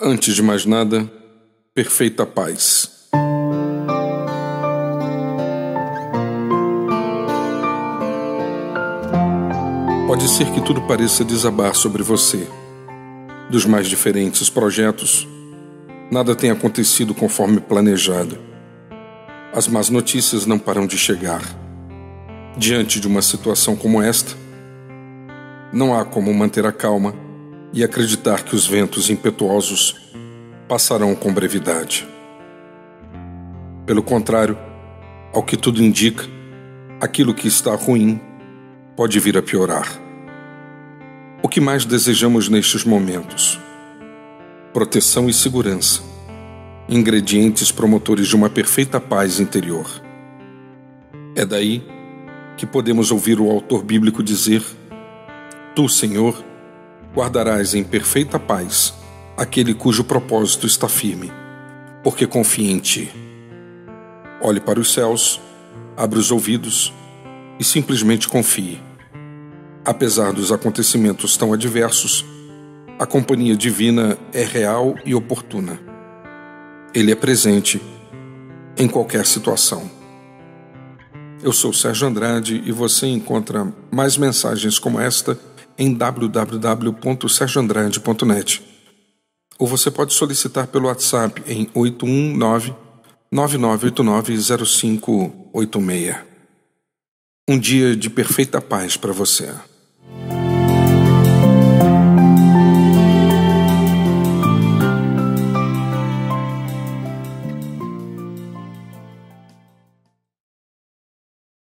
Antes de mais nada, perfeita paz. Pode ser que tudo pareça desabar sobre você. Dos mais diferentes projetos, nada tem acontecido conforme planejado. As más notícias não param de chegar. Diante de uma situação como esta, não há como manter a calma e acreditar que os ventos impetuosos passarão com brevidade. Pelo contrário, ao que tudo indica, aquilo que está ruim pode vir a piorar. O que mais desejamos nestes momentos? Proteção e segurança, ingredientes promotores de uma perfeita paz interior. É daí que podemos ouvir o autor bíblico dizer: Tu, Senhor, guardarás em perfeita paz aquele cujo propósito está firme, porque confia em ti. Olhe para os céus, abra os ouvidos e simplesmente confie. Apesar dos acontecimentos tão adversos, a companhia divina é real e oportuna. Ele é presente em qualquer situação. Eu sou Sérgio Andrade e você encontra mais mensagens como esta em www.sergioandrade.net. Ou você pode solicitar pelo WhatsApp em 819 99890586. Um dia de perfeita paz para você.